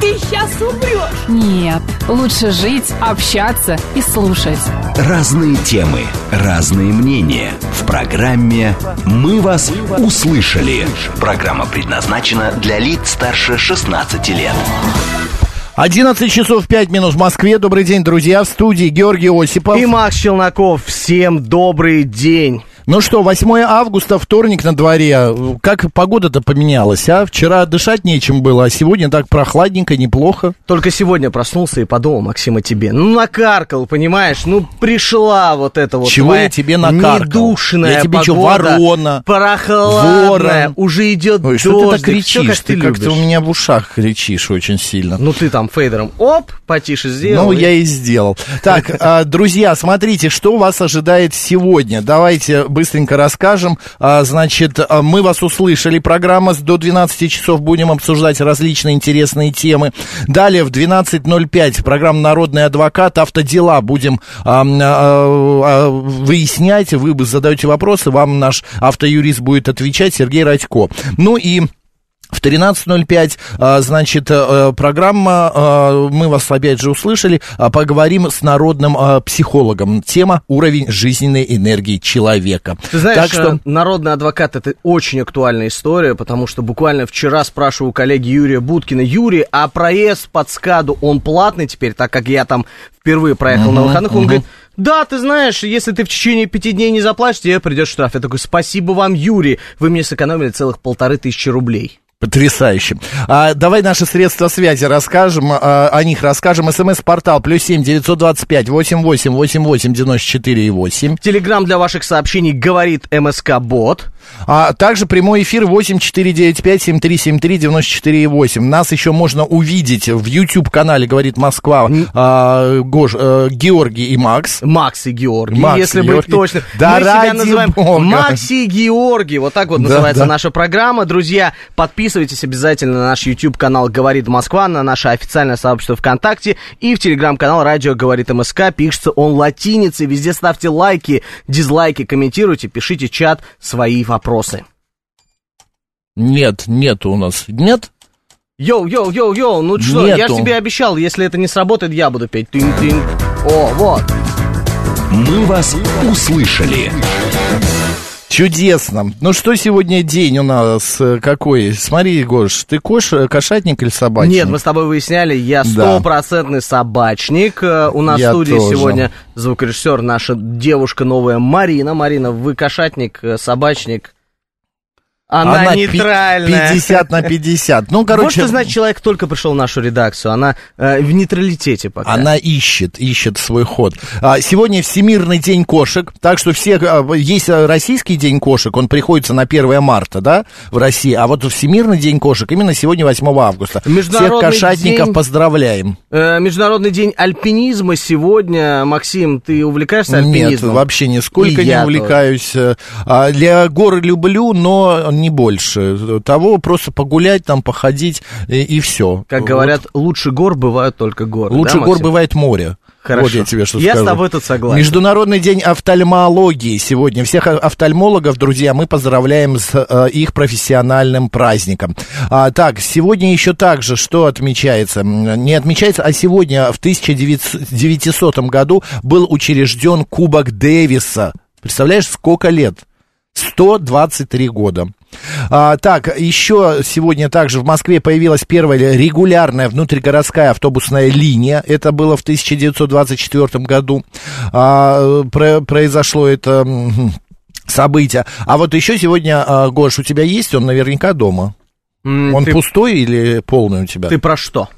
ты сейчас умрешь. Нет, лучше жить, общаться и слушать. Разные темы, разные мнения. В программе «Мы вас услышали». Программа предназначена для лиц старше 16 лет. 11 часов 5 минут в Москве. Добрый день, друзья. В студии Георгий Осипов. И Макс Челноков. Всем добрый день. Ну что, 8 августа, вторник на дворе. Как погода-то поменялась, а? Вчера дышать нечем было, а сегодня так прохладненько, неплохо. Только сегодня проснулся и подумал, Максим, о тебе. Ну, накаркал, понимаешь? Ну, пришла вот эта вот Чего я тебе накаркал? недушная Я тебе погода, что, ворона, прохладная, ворон? уже идет Ой, что дождик. ты так кричишь? как ты как-то любишь. у меня в ушах кричишь очень сильно. Ну, ты там фейдером, оп, потише сделал. Ну, и- я и сделал. Так, а, друзья, смотрите, что вас ожидает сегодня. Давайте быстренько расскажем. А, Значит, а, мы вас услышали. Программа до 12 часов будем обсуждать различные интересные темы. Далее в 12.05 программа «Народный адвокат», автодела будем а, выяснять. Вы задаете вопросы, вам наш автоюрист будет отвечать, Сергей Радько. Ну и... В 13.05, а, значит, э, программа, а, мы вас опять же услышали, а, поговорим с народным психологом. Тема «Уровень жизненной энергии человека». Ты знаешь, так что... э, народный адвокат это очень актуальная история, потому что буквально вчера спрашиваю у коллеги Юрия Будкина, Юрий, а проезд под СКАДу, он платный теперь, так как я там впервые проехал на выходных, он говорит, да, ты знаешь, если ты в течение пяти дней не заплатишь, тебе придет штраф. Я такой, спасибо вам, Юрий, вы мне сэкономили целых полторы тысячи рублей. Потрясающе. А, давай наши средства связи расскажем, а, о них расскажем. СМС-портал плюс семь девятьсот двадцать пять восемь восемь восемь восемь девяносто четыре и восемь. Телеграмм для ваших сообщений говорит МСК Бот. А также прямой эфир 8495-7373-94,8. Нас еще можно увидеть в YouTube-канале «Говорит Москва» а, Гош, э, Георгий и Макс. Макс и Георгий, Макс и если быть Георгий. точно. Да Мы себя называем бога. Макс и Георгий. Вот так вот Да, называется да. наша программа. Друзья, подписывайтесь обязательно на наш YouTube-канал «Говорит Москва», на наше официальное сообщество ВКонтакте и в телеграм-канал «Радио Говорит МСК». Пишется он латиницей. Везде ставьте лайки, дизлайки, комментируйте, пишите в чат свои вопросы. Нет, нет у нас. Нет? Йоу, йоу, йоу, йоу, ну что, я Нету. же тебе обещал, если это не сработает, я буду петь. Тынь-тынь. О, вот. «Мы вас услышали». Чудесно. Ну что сегодня день у нас э, какой? Смотри, Гош, ты кош, э, кошатник или собачник? Нет, мы с тобой выясняли, я Да. стопроцентный собачник. Э, У нас Я в студии тоже. сегодня звукорежиссер, наша девушка новая Марина. Марина, вы кошатник, собачник? Она, пи- нейтральная. 50 на 50. Ну, Вот короче, что значит, человек только пришел в нашу редакцию. Она э, в нейтралитете пока. Она ищет, ищет свой ход. А, Сегодня Всемирный день кошек, так что все, а, есть а, российский день кошек, он приходится на 1 марта, да, в России, а вот Всемирный день кошек именно сегодня 8 августа. Всех кошатников день- поздравляем. Э, Международный день альпинизма сегодня. Максим, ты увлекаешься Нет, альпинизмом? вообще нисколько И не увлекаюсь. А, Для горы люблю, но не больше. Того просто погулять, там походить и, все. Как говорят, лучше гор бывают только горы. Лучше да, гор Максим? бывает море. Хорошо. Вот я тебе что Я с скажу. тобой тут согласен. Международный день офтальмологии сегодня. Всех офтальмологов, друзья, мы поздравляем с э, их профессиональным праздником. А, так, сегодня еще также что отмечается? Не отмечается, а сегодня в 1900 году был учрежден Кубок Дэвиса. Представляешь, сколько лет? 123 года. А, так, еще сегодня также в Москве появилась первая регулярная внутригородская автобусная линия. Это было в 1924 году. А, про- произошло это событие. А вот еще сегодня, а, Гош, у тебя есть? Он наверняка дома. М, Он ты, пустой или полный у тебя? ты про что?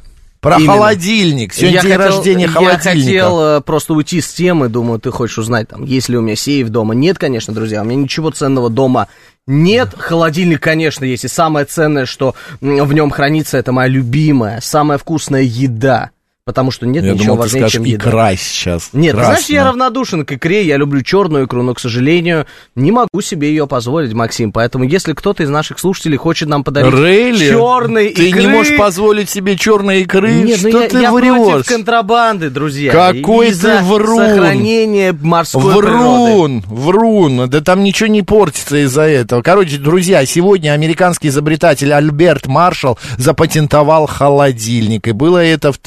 Про именно. холодильник. Сегодня я день хотел, рождения Я холодильника. хотел э, просто уйти с темы, думаю, ты хочешь узнать, там, есть ли у меня сейф дома. Нет, конечно, друзья, у меня ничего ценного дома нет. Холодильник, конечно, есть. И самое ценное, что в нем хранится, это моя любимая, самая вкусная еда. Потому что нет Я ничего думал, ты важнее, скажешь чем еда. икра сейчас. Нет, ты знаешь, я Красная. равнодушен к икре, я люблю черную икру, но, к сожалению, не могу себе ее позволить, Максим. Поэтому, если кто-то из наших слушателей хочет нам подарить Рейли? черной Ты икры... не можешь позволить себе черной икры? Нет, ну что я, ты я против врешь? контрабанды, друзья. Какой И ты врун. сохранение морской природы. Врун, врун, да там ничего не портится из-за этого. Короче, друзья, сегодня американский изобретатель Альберт Маршалл запатентовал холодильник, и было это в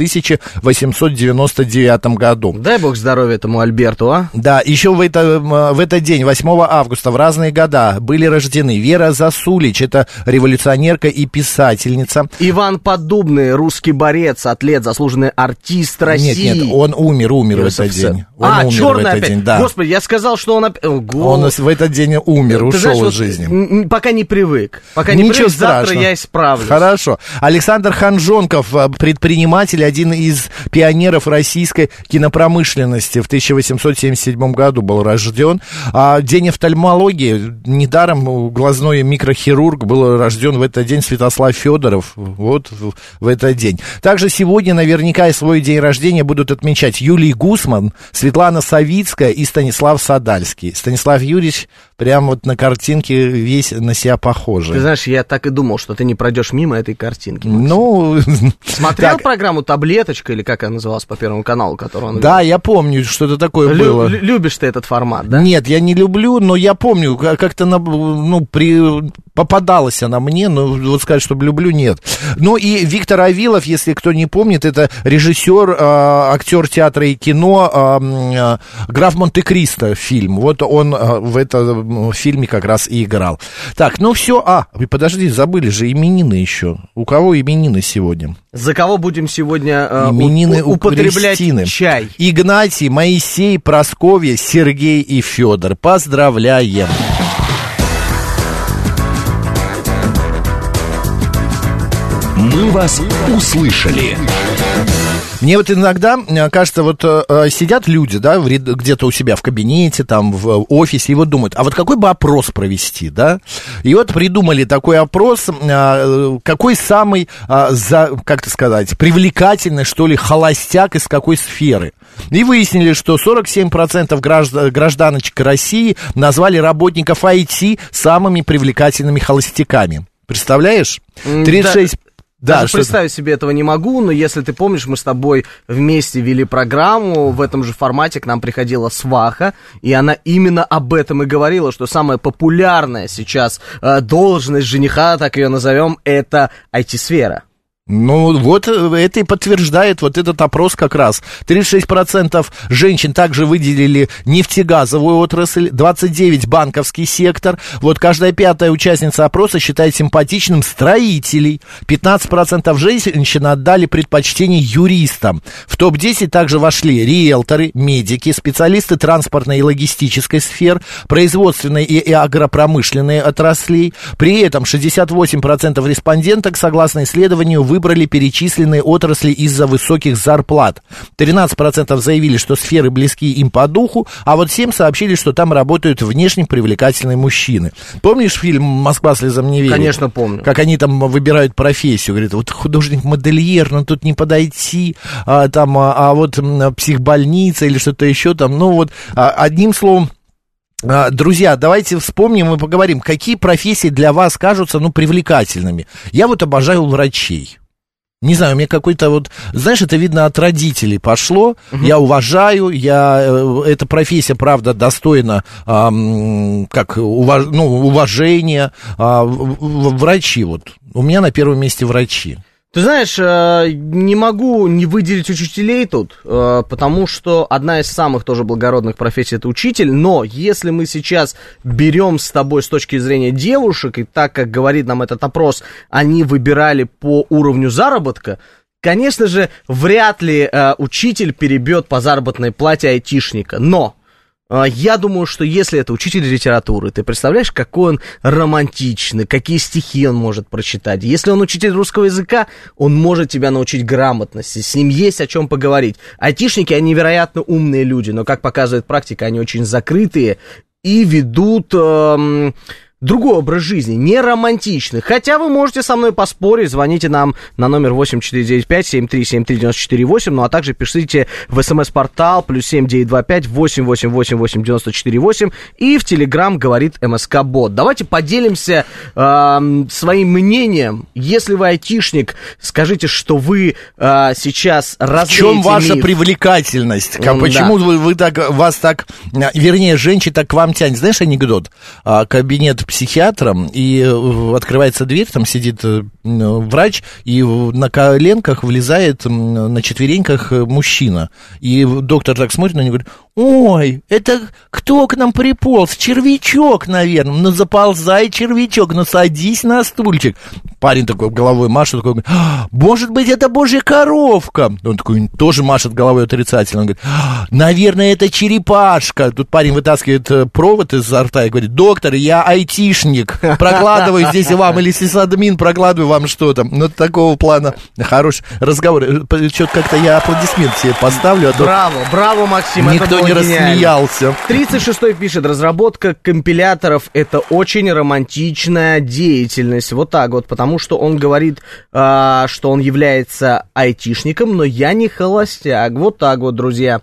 1899 году. Дай бог здоровья этому Альберту, а? Да, еще в, это, в этот день, 8 августа, в разные года были рождены Вера Засулич, это революционерка и писательница. Иван Поддубный, русский борец, атлет, заслуженный артист России. Нет, нет, он умер, умер в этот день. Он а, умер черный в этот опять. день, да. Господи, я сказал, что он опять... Ого. Он в этот день умер, Ты ушел знаешь, из вот, жизни. н- н- пока не привык. Пока не Ничего привык, завтра страшного. я исправлюсь. Хорошо. Александр Ханжонков, э, предприниматель, один из пионеров российской кинопромышленности. В 1877 году был рожден. А День офтальмологии. Недаром глазной микрохирург был рожден в этот день Святослав Федоров. Вот в, в этот день. Также сегодня наверняка и свой день рождения будут отмечать Юлий Гусман, Светлана Савицкая и Станислав Садальский. Станислав Юрьевич прям вот на картинке весь на себя похожий. Ты знаешь, я так и думал, что ты не пройдешь мимо этой картинки. Максим. Ну, Смотрел так, программу «Таблеточка» или как она называлась по Первому каналу, которую он да, я помню, что-то такое Лю- было. лю- любишь ты этот формат, да? Нет, я не люблю, но я помню, как- как-то ну, при, попадалась она мне, но вот сказать, чтобы люблю, нет. Ну и Виктор Авилов, если кто не помнит, это режиссер, э, актер театра и кино, э, «Граф Монте-Кристо» фильм. Вот он э, в этом фильме как раз и играл. Так, ну все, а, подожди, забыли же именины еще. У кого именины сегодня? За кого будем сегодня э, Именины у- у употреблять Кристины. чай? Игнатий, Моисей, Просковья, Сергей и Федор. Поздравляем. «Мы вас услышали». Мне вот иногда э, кажется, вот э, э, сидят люди, да, где-то у себя в кабинете, там, в офисе, и вот думают, а вот какой бы опрос провести, да? И вот придумали такой опрос, э, какой самый, за, как это сказать, привлекательный, что ли, холостяк из какой сферы. И выяснили, что 47% граждан, гражданочек России назвали работников IT самыми привлекательными холостяками. Представляешь? М, 36... Да, Даже представить себе этого не могу, но если ты помнишь, мы с тобой вместе вели программу, в этом же формате к нам приходила Сваха, и она именно об этом и говорила, что самая популярная сейчас э, должность жениха, так ее назовем, это IT-сфера. Ну, вот э, это и подтверждает вот этот опрос как раз. 36% женщин также выделили нефтегазовую отрасль, 29% банковский сектор. Вот каждая пятая участница опроса считает симпатичным строителей. 15% женщин отдали предпочтение юристам. В топ-10 также вошли риэлторы, медики, специалисты транспортной и логистической сфер, производственной и агропромышленной отраслей. При этом 68% респонденток, согласно исследованию, выбрали перечисленные отрасли из-за высоких зарплат. 13% заявили, что сферы близки им по духу, а вот 7 сообщили, что там работают внешне привлекательные мужчины. Помнишь фильм «Москва слезам не верит»? Конечно, помню. Как они там выбирают профессию. Говорят, вот художник-модельер, но тут не подойти, а, там, а, а вот психбольница или что-то еще там. Ну вот, а, одним словом, а, Друзья, давайте вспомним и поговорим, какие профессии для вас кажутся, ну, привлекательными. Я вот обожаю врачей. Не знаю, у меня какой-то вот, знаешь, это видно от родителей пошло. Я уважаю, я э, эта профессия, правда, достойна, ам, как уваж- ну, уважения. В- врачи вот. У меня на первом месте врачи. Ты знаешь, э, не могу не выделить учителей тут, э, потому что одна из самых тоже благородных профессий это учитель, но если мы сейчас берем с тобой с точки зрения девушек, и так как говорит нам этот опрос, они выбирали по уровню заработка, конечно же, вряд ли э, учитель перебьет по заработной плате айтишника, но... А, Я думаю, что если это учитель литературы, ты представляешь, какой он романтичный, какие стихи он может прочитать. Если он учитель русского языка, он может тебя научить грамотности, с ним есть о чем поговорить. Айтишники, они невероятно умные люди, но, как показывает практика, они очень закрытые и ведут эм, другой образ жизни, не романтичный. Хотя вы можете со мной поспорить, звоните нам на номер 8495-7373-94-8, ну а также пишите в смс-портал плюс 7925 888 94 8 и в Телеграм говорит МСК Бот. Давайте поделимся э, своим мнением. Если вы айтишник, скажите, что вы э, сейчас В развеете чем ваша миф. привлекательность? Как- почему вы, вы так, вас так, а, вернее, женщина так к вам тянет? Знаешь анекдот? А, Кабинет психиатра, и э, открывается дверь, там сидит э, м, врач, и на коленках влезает на четвереньках э, мужчина. И доктор так смотрит на него и говорит, ой, это кто к нам приполз? Червячок, наверное. Ну, заползай, червячок, ну, садись на стульчик. Парень такой головой машет, такой, «А, может быть, это божья коровка. Он такой тоже машет головой отрицательно. Он говорит, «А, наверное, это черепашка. Тут парень вытаскивает э, провод из рта и говорит, доктор, я айтишник, прокладываю здесь вам, или сисадмин, прокладываю вам что-то. Ну, такого плана хороший разговор. Что-то как-то я аплодисмент себе поставлю, а то Браво, браво, Максим, никто не гениально. рассмеялся. 36-й пишет, разработка компиляторов это очень романтичная деятельность. Вот так вот, потому что он говорит, а, что он является айтишником, но я не холостяк. Вот так вот, друзья.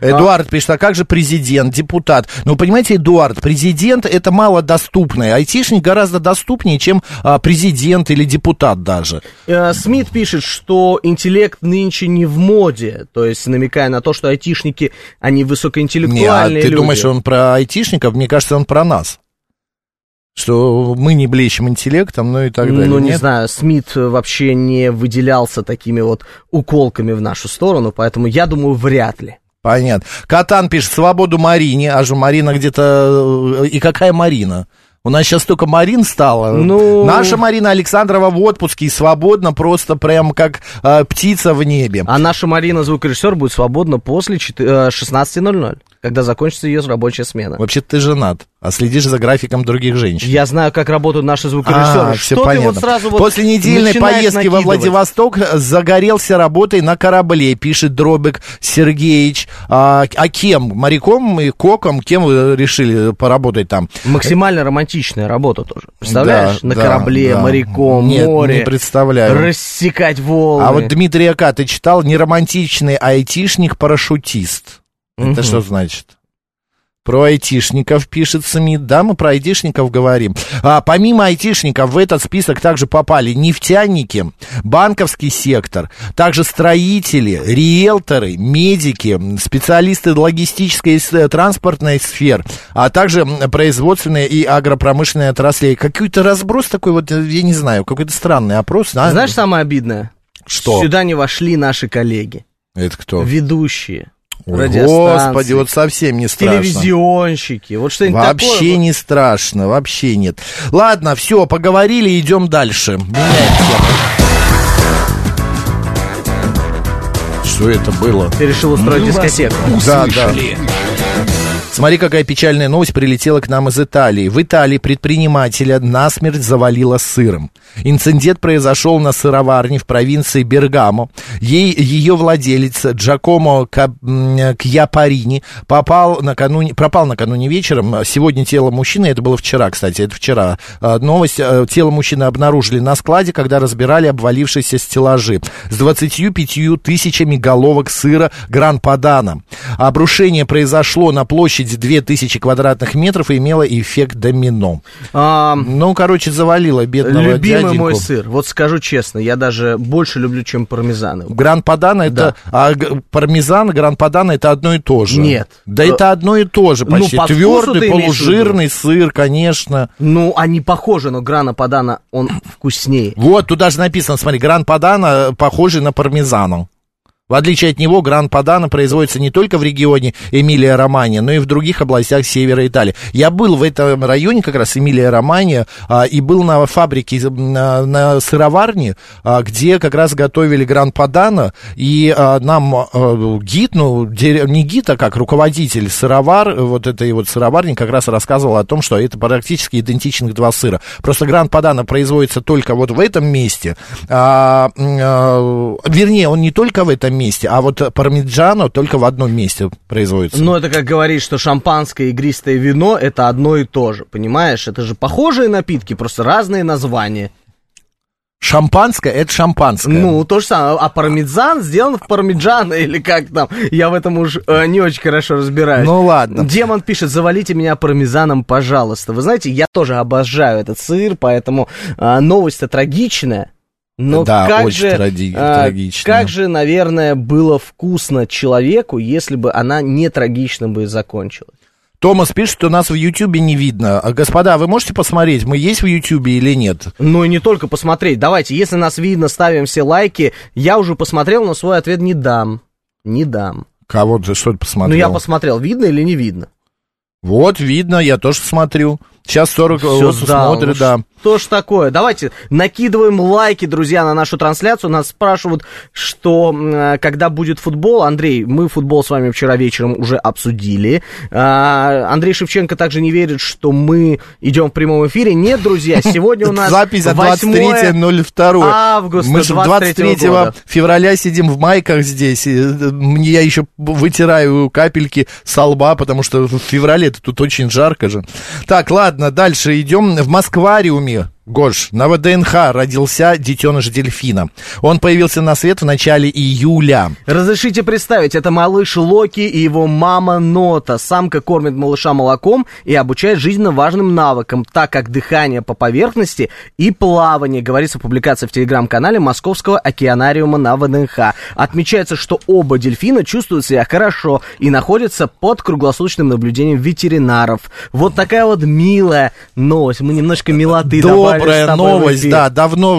Эдуард пишет, а как же президент, депутат? Ну, понимаете, Эдуард, президент это малодоступный. Айтишник гораздо доступнее, чем а, президент или депутат даже. Э, Смит пишет, что интеллект нынче не в моде, то есть намекая на то, что айтишники, они Не, а высокоинтеллектуальные ты люди. думаешь, он про айтишников? Мне кажется, он про нас. Что мы не блещем интеллектом, ну и так далее. Ну, не Нет? знаю, Смит э, вообще не выделялся такими вот уколками в нашу сторону, поэтому я думаю, вряд ли. Понятно. Катан пишет, свободу Марине, а же Марина где-то... э, И какая Марина? У нас сейчас только Марин стало. Ну- Наша Марина Александрова в отпуске и свободна просто прям как э, птица в небе. А наша Марина, звукорежиссер, будет свободна после чет- э, 16.00, когда закончится ее рабочая смена. Вообще ты женат, а следишь за графиком других женщин. Я знаю, как работают наши звукорежиссеры. А, Что всё ты понятно. вот сразу вот После недельной поездки во накидывать? Владивосток загорелся работой на корабле, пишет Дробик Сергеевич. А, а кем? Моряком и коком? Кем вы решили поработать там? Максимально романтичная работа тоже. Представляешь? Да, на да, корабле, да. моряком, Нет, море. не представляю. Рассекать волны. А вот Дмитрий Ака, ты читал неромантичный айтишник-парашютист? Это Мгм. что значит? Про айтишников пишет СМИ. Да, мы про айтишников говорим. А, помимо айтишников в этот список также попали нефтяники, банковский сектор, также строители, риэлторы, медики, специалисты логистической и транспортной сфер, а также производственные и агропромышленные отрасли. Какой-то разброс такой вот, э, я не знаю, какой-то странный опрос. Знаешь, самое обидное? Что? Сюда не вошли наши коллеги, Это кто? ведущие. Ой, Господи, вот совсем не страшно. телевизионщики. Вот что-нибудь Вообще такое. не страшно, вообще нет. Ладно, все, поговорили, идем дальше. Что это было? Ты решил устроить Мы вас дискотеку. Да, услышали. Смотри, какая печальная новость прилетела к нам из Италии. В Италии предпринимателя насмерть завалило сыром. Инцидент произошел на сыроварне в провинции Бергамо. Ей, ее владелец Джакомо Кьяпарини попал накануне, пропал накануне вечером. Сегодня тело мужчины, это было вчера, кстати, это вчера. а, Новость, а, тело мужчины обнаружили на складе, когда разбирали обвалившиеся стеллажи с 25 тысячами головок сыра Гран-Падана. Обрушение произошло на площади 2000 квадратных метров и имело эффект домино. А, Ну, короче, завалило бедного любимый дяденьку. мой сыр. Вот скажу честно, я даже больше люблю, чем пармезан. его. Гран-Падана это, а пармезан и Гран-Падана это одно и то же. Нет. Да Э, это одно и то же ну, почти. по вкусу Твердый, полужирный сыр, конечно. Ну, они похожи, но грана падана, он вкуснее. Вот, тут даже написано, смотри, Гран-Падана похожий на пармезану. В отличие от него, Гран-Падано производится не только в регионе Эмилия-Романья, но и в других областях севера Италии. Я был в этом районе, как раз Эмилия-Романья, а, и был на фабрике, на, на сыроварне, а, где как раз готовили Гран-Падано, и а, нам а, гид, ну, не гид, а как руководитель сыровар, вот этой вот сыроварни как раз рассказывал о том, что это практически идентичных два сыра. Просто Гран-Падано производится только вот в этом месте, а, а, вернее, он не только в этом этом месте, а вот пармиджано только в одном месте производится. Но это как говорить, что шампанское и игристое вино это одно и то же, понимаешь? Это же похожие напитки, просто разные названия. Шампанское это шампанское. Ну, то же самое. А пармезан сделан в пармиджано или как там? Я в этом уж э, не очень хорошо разбираюсь. Ну ладно. Демон пишет, завалите меня пармезаном, пожалуйста. Вы знаете, я тоже обожаю этот сыр, поэтому э, новость-то трагичная. Но Да, как очень же, тради- а, трагичная. Как же, наверное, было вкусно человеку, если бы она не трагично бы закончилась. Томас пишет, что нас в Ютьюбе не видно. А, Господа, вы можете посмотреть, мы есть в Ютьюбе или нет? Ну и не только посмотреть. Давайте, если нас видно, ставим все лайки. Я уже посмотрел, но свой ответ не дам. Не дам. Кого ты что ты посмотрел? Ну я посмотрел, видно или не видно? Вот, видно, я тоже смотрю. Сейчас 40 Всё, вот да, смотрят, да. Что ж такое? Давайте накидываем лайки, друзья, на нашу трансляцию. Нас спрашивают, что э, когда будет футбол. Андрей, мы футбол с вами вчера вечером уже обсудили. А, Андрей Шевченко также не верит, что мы идем в прямом эфире. Нет, друзья, сегодня у нас Запись от 8 23.02. августа Мы же 23 23 года. февраля сидим в майках здесь. э, мне- Я еще вытираю капельки со лба, потому что в феврале тут очень жарко же. Так, ладно, дальше идем. В Москвариуме Гош, на ВДНХ родился детеныш дельфина. Он появился на свет в начале июля. Разрешите представить, это малыш Локи и его мама Нота. Самка кормит малыша молоком и обучает жизненно важным навыкам, так как дыхание по поверхности и плавание, говорится в публикации в телеграм-канале Московского океанариума на ВДНХ. Отмечается, что оба дельфина чувствуют себя хорошо и находятся под круглосуточным наблюдением ветеринаров. Вот такая вот милая новость. Мы немножко милоты добавили Добрая новость, да, давно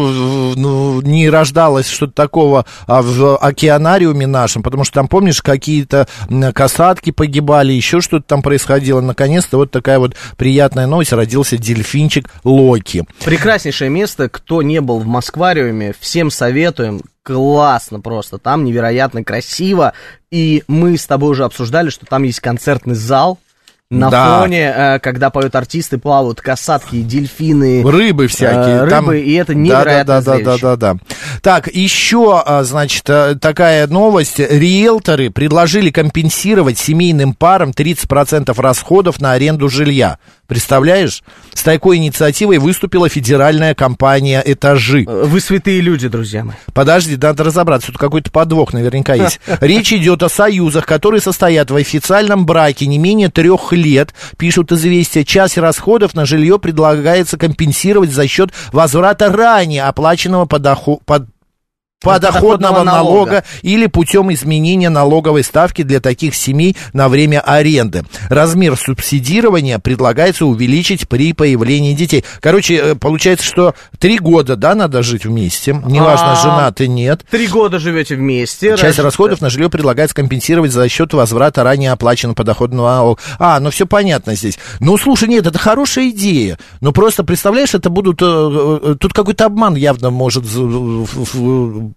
ну, не рождалось что-то такого а, в океанариуме нашем, потому что там, помнишь, какие-то касатки погибали, еще что-то там происходило. Наконец-то вот такая вот приятная новость, родился дельфинчик Локи. Прекраснейшее место. Кто не был в Москвариуме, всем советуем. Классно просто. Там невероятно красиво. И мы с тобой уже обсуждали, что там есть концертный зал. На Да. фоне, э, когда поют артисты, плавают касатки, дельфины. Рыбы всякие. Э, там- рыбы, и это Да, невероятное да, да, да, зрелище. да, да, да. Так, еще, а, значит, э, такая новость. Риэлторы предложили компенсировать семейным парам 30% расходов на аренду жилья. Представляешь? С такой инициативой выступила федеральная компания «Этажи». Э, Вы святые люди, друзья мои. Подожди, надо разобраться, тут какой-то подвох наверняка есть. Речь идет о союзах, которые состоят в официальном браке не менее трех лет. Пишут известия, часть расходов на жилье предлагается компенсировать за счет возврата ранее оплаченного подохо- под- подоходного Подоходного налога. налога или путем изменения налоговой ставки для таких семей на время аренды. Размер субсидирования предлагается увеличить при появлении детей. Короче, э, получается, что три года, да, надо жить вместе. Неважно, А, жена ты нет. Три года живете вместе. Часть раз- расходов на жилье предлагается компенсировать за счет возврата ранее оплаченного подоходного налога. А, ну все понятно здесь. Ну, слушай, нет, это хорошая идея. Ну, просто, представляешь, это будут... э, э, Тут какой-то обман явно может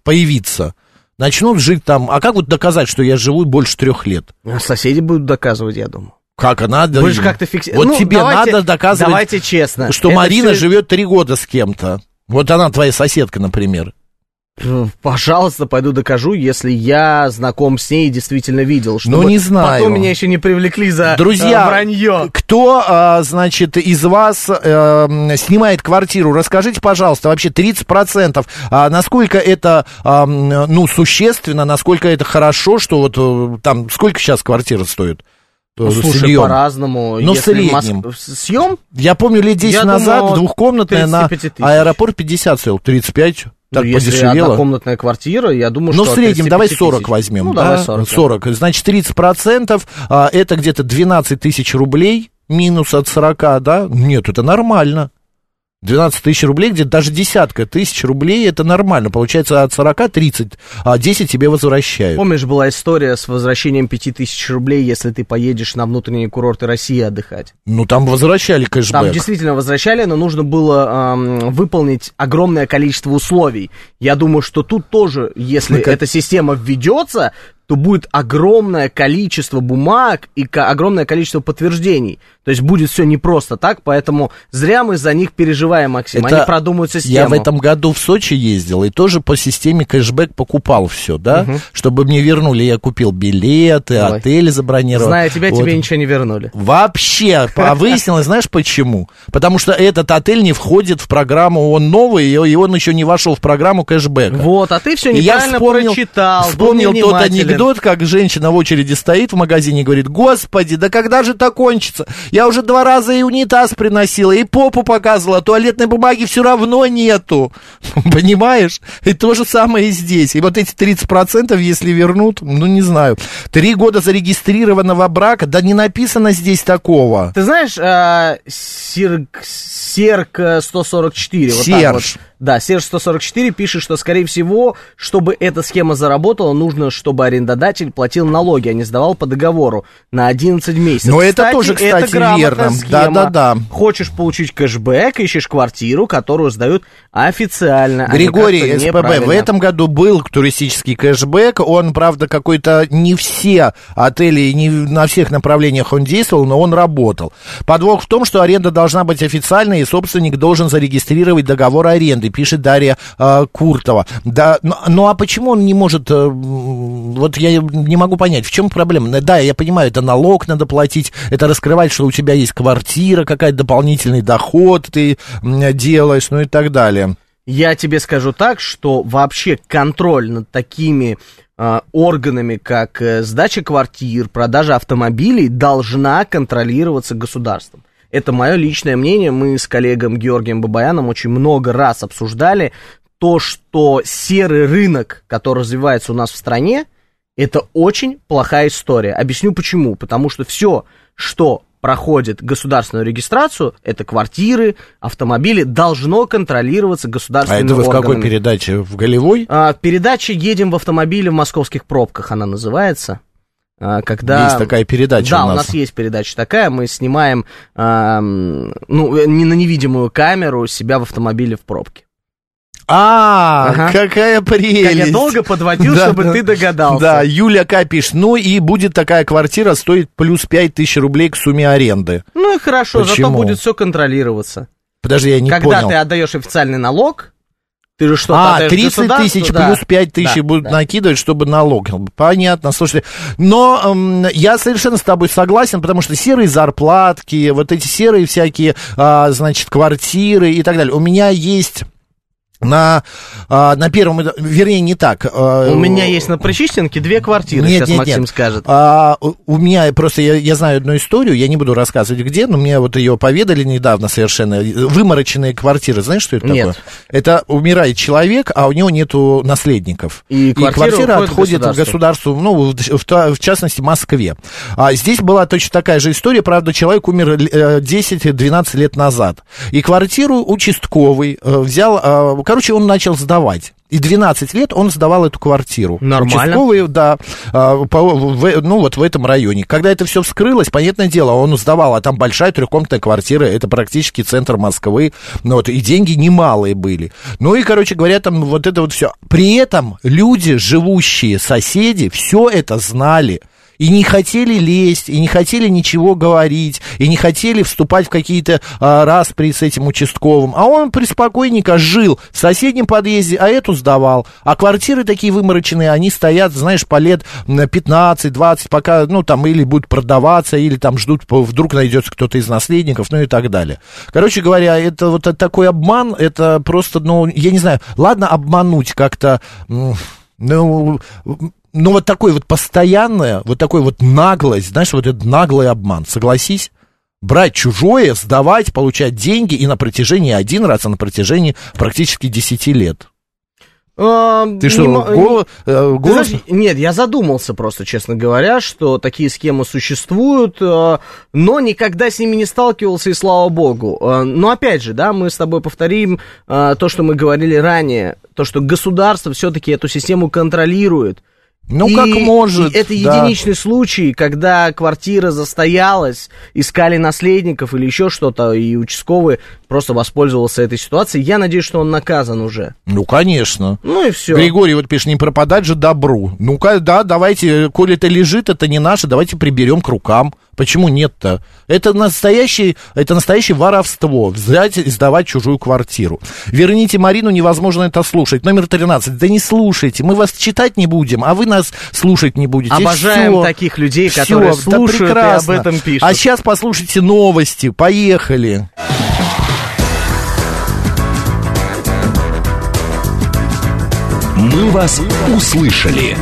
появиться. Начнут жить там... А как вот доказать, что я живу больше трех лет? А Соседи будут доказывать, я думаю. Как она... Вы же как-то фикси- Вот Ну, тебе давайте- надо доказывать, давайте честно. что Это Марина всё- живет три года с кем-то. Вот она твоя соседка, например. Э, Пожалуйста, пойду докажу, если я знаком с ней и действительно видел. Ну, чтобы не знаю. Потом меня еще не привлекли за Друзья, э, вранье. кто, а, значит, из вас э, снимает квартиру, расскажите, пожалуйста, вообще 30%, а, насколько это, м, ну, существенно, насколько это хорошо, что вот э, там, сколько сейчас квартира стоит? Э, Ну, с слушай, жильем? по-разному. Ну, в Если среднем. Моск- Съем? Я помню, лет 10 Я назад думаю, двухкомнатная на 35 тысяч. аэропорт 50 стоил, 35, так ну, если подешевело. однокомнатная квартира, я думаю, Ну, что в от среднем 35 давай тысяч. 40 возьмем. Ну, да? давай 40. да. 40. Значит, 30% а, это где-то 12 тысяч рублей минус от 40, да? Нет, это нормально. 12 тысяч рублей, где-то даже десятка тысяч рублей, это нормально. Получается, от 40 30, а 10 тебе возвращают. Помнишь, была история с возвращением 5000 рублей, если ты поедешь на внутренние курорты России отдыхать? Ну, там возвращали Там кэшбэк. действительно возвращали, но нужно было ам, выполнить огромное количество условий. Я думаю, что тут тоже, если Ну, как- эта система введется, то будет огромное количество бумаг и огромное количество подтверждений. То есть будет все не просто так, поэтому зря мы за них переживаем, Максим. Это Они продумают систему. Я в этом году в Сочи ездил и тоже по системе кэшбэк покупал все, да, чтобы мне вернули. Я купил билеты, Ой. отели забронировал. Зная тебя, Вот. тебе ничего не вернули. Вообще, а выяснилось, знаешь почему? Потому что этот отель не входит в программу, он новый, и он еще не вошел в программу кэшбэка. Вот, а ты все я неправильно вспомнил, прочитал. вспомнил тот невнимателен. Анекдот, как женщина в очереди стоит в магазине и говорит, господи, да когда же это кончится? Я уже два раза и унитаз приносила, и попу показывала, туалетной бумаги все равно нету. Понимаешь? И то же самое и здесь. И вот эти 30%, если вернут, ну не знаю. Три года зарегистрированного брака, да не написано здесь такого. Ты знаешь, а, Сирк, Серк э, 144, вот так Серж. вот. Да, Серж 144 пишет, что, скорее всего, чтобы эта схема заработала, нужно, чтобы арендодатель платил налоги, а не сдавал по договору на 11 месяцев. Но это тоже, это кстати, грамотная верно. Да-да-да. Хочешь получить кэшбэк, ищешь квартиру, которую сдают официально. а Григорий как-то СПБ, в этом году был туристический кэшбэк, он, правда, какой-то не все отели, не на всех направлениях он действовал, но он работал. Подвох в том, что аренда должна быть официальной, и собственник должен зарегистрировать договор аренды, пишет Дарья э, Куртова. Да, ну, ну а почему он не может, э, вот я не могу понять, в чем проблема? Да, я понимаю, это налог надо платить, это раскрывать, что у тебя есть квартира, какая-то дополнительный доход ты делаешь, ну и так далее. Я тебе скажу так, что вообще контроль над такими э, органами, как э, сдача квартир, продажа автомобилей, должна контролироваться государством. Это мое личное мнение. Мы с коллегом Георгием Бабаяном очень много раз обсуждали то, что серый рынок, который развивается у нас в стране, это очень плохая история. Объясню почему. Потому что все, что проходит государственную регистрацию, это квартиры, автомобили, должно контролироваться А государственными это вы в какой органами. передаче? В Голевой? А, передача «Едем в автомобиле в московских пробках» она называется. А, Когда... Есть такая передача Да, у у нас. нас есть передача такая. Мы снимаем, ам, ну, не на невидимую камеру себя в автомобиле в пробке. А, Ага. какая прелесть. Как я долго подводил, Да, чтобы да. ты догадался. Да, Юля К. пишет, ну и будет такая квартира стоить плюс 5 тысяч рублей к сумме аренды. Ну и хорошо, зато Почему? будет все контролироваться. Подожди, я не Когда понял. ты отдаешь официальный налог, ты же что-то а, отдаешь 30 государству, тысяч да. плюс 5 тысяч Да, будут да. накидывать, чтобы налог. Понятно, слушайте. Но эм, я совершенно с тобой согласен, потому что серые зарплатки, вот эти серые всякие, а, значит, квартиры и так далее. У меня есть на, а, на первом, этаже- вернее, не так. а, У меня есть на Причистенке две квартиры, Нет, сейчас нет, Максим нет. скажет. А, у- меня просто, я, я знаю одну историю, я не буду рассказывать где, но мне вот ее поведали недавно совершенно. Вымороченные квартиры, знаешь, что это Нет. такое? Это умирает человек, а у него нету наследников. И квартира уходит отходит в государству. ну, в, в в частности, Москве. А здесь была точно такая же история, правда, человек умер э, 10-12 лет назад. И квартиру участковый э, взял, э, короче, он начал сдавать. И 12 лет он сдавал эту квартиру. Нормально. Участковый, да, а, по- в- ну вот в этом районе. Когда это все вскрылось, понятное дело, он сдавал, а там большая трехкомнатная квартира, это практически центр Москвы, ну вот, и деньги немалые были. Ну и, короче говоря, там вот это вот все. При этом люди, живущие соседи, все это знали. И не хотели лезть, и не хотели ничего говорить, и не хотели вступать в какие-то а, распри с этим участковым. А он преспокойненько жил в соседнем подъезде, а эту сдавал. А квартиры такие вымороченные, они стоят, знаешь, по лет м, 15-20, пока, ну, там, или будут продаваться, или там ждут, вдруг найдется кто-то из наследников, ну, и так далее. Короче говоря, это вот такой обман, это просто, ну, я не знаю, ладно обмануть как-то... ну, ну, вот такой вот постоянная, вот такой вот наглость, знаешь, вот этот наглый обман, согласись? Брать чужое, сдавать, получать деньги и на протяжении один раз, а на протяжении практически 10 лет. А, Ты что, не мо- го- э, Ты голос? знаешь, нет, я задумался просто, честно говоря, что такие схемы существуют, э, но никогда с ними не сталкивался, и слава богу. Э, Но опять же, да, мы с тобой повторим то, что мы говорили ранее, то, что государство все-таки эту систему контролирует. Ну, И- как может, и это да. единичный случай, когда квартира застоялась, искали наследников или еще что-то, и участковый просто воспользовался этой ситуацией. Я надеюсь, что он наказан уже. Ну, конечно. Ну и все. Григорий вот пишет, не пропадать же добру. Ну-ка, да, давайте, коли это лежит, это не наше, давайте приберем к рукам. Почему нет-то? Это настоящий, это настоящее воровство, взять и сдавать чужую квартиру. Верните Марину, невозможно это слушать. Номер 13. Да не слушайте, мы вас читать не будем, а вы нас слушать не будете. Обожаем Всё. таких людей, Всё, которые да слушают и об этом пишут. А сейчас послушайте новости. Поехали. «Мы вас услышали».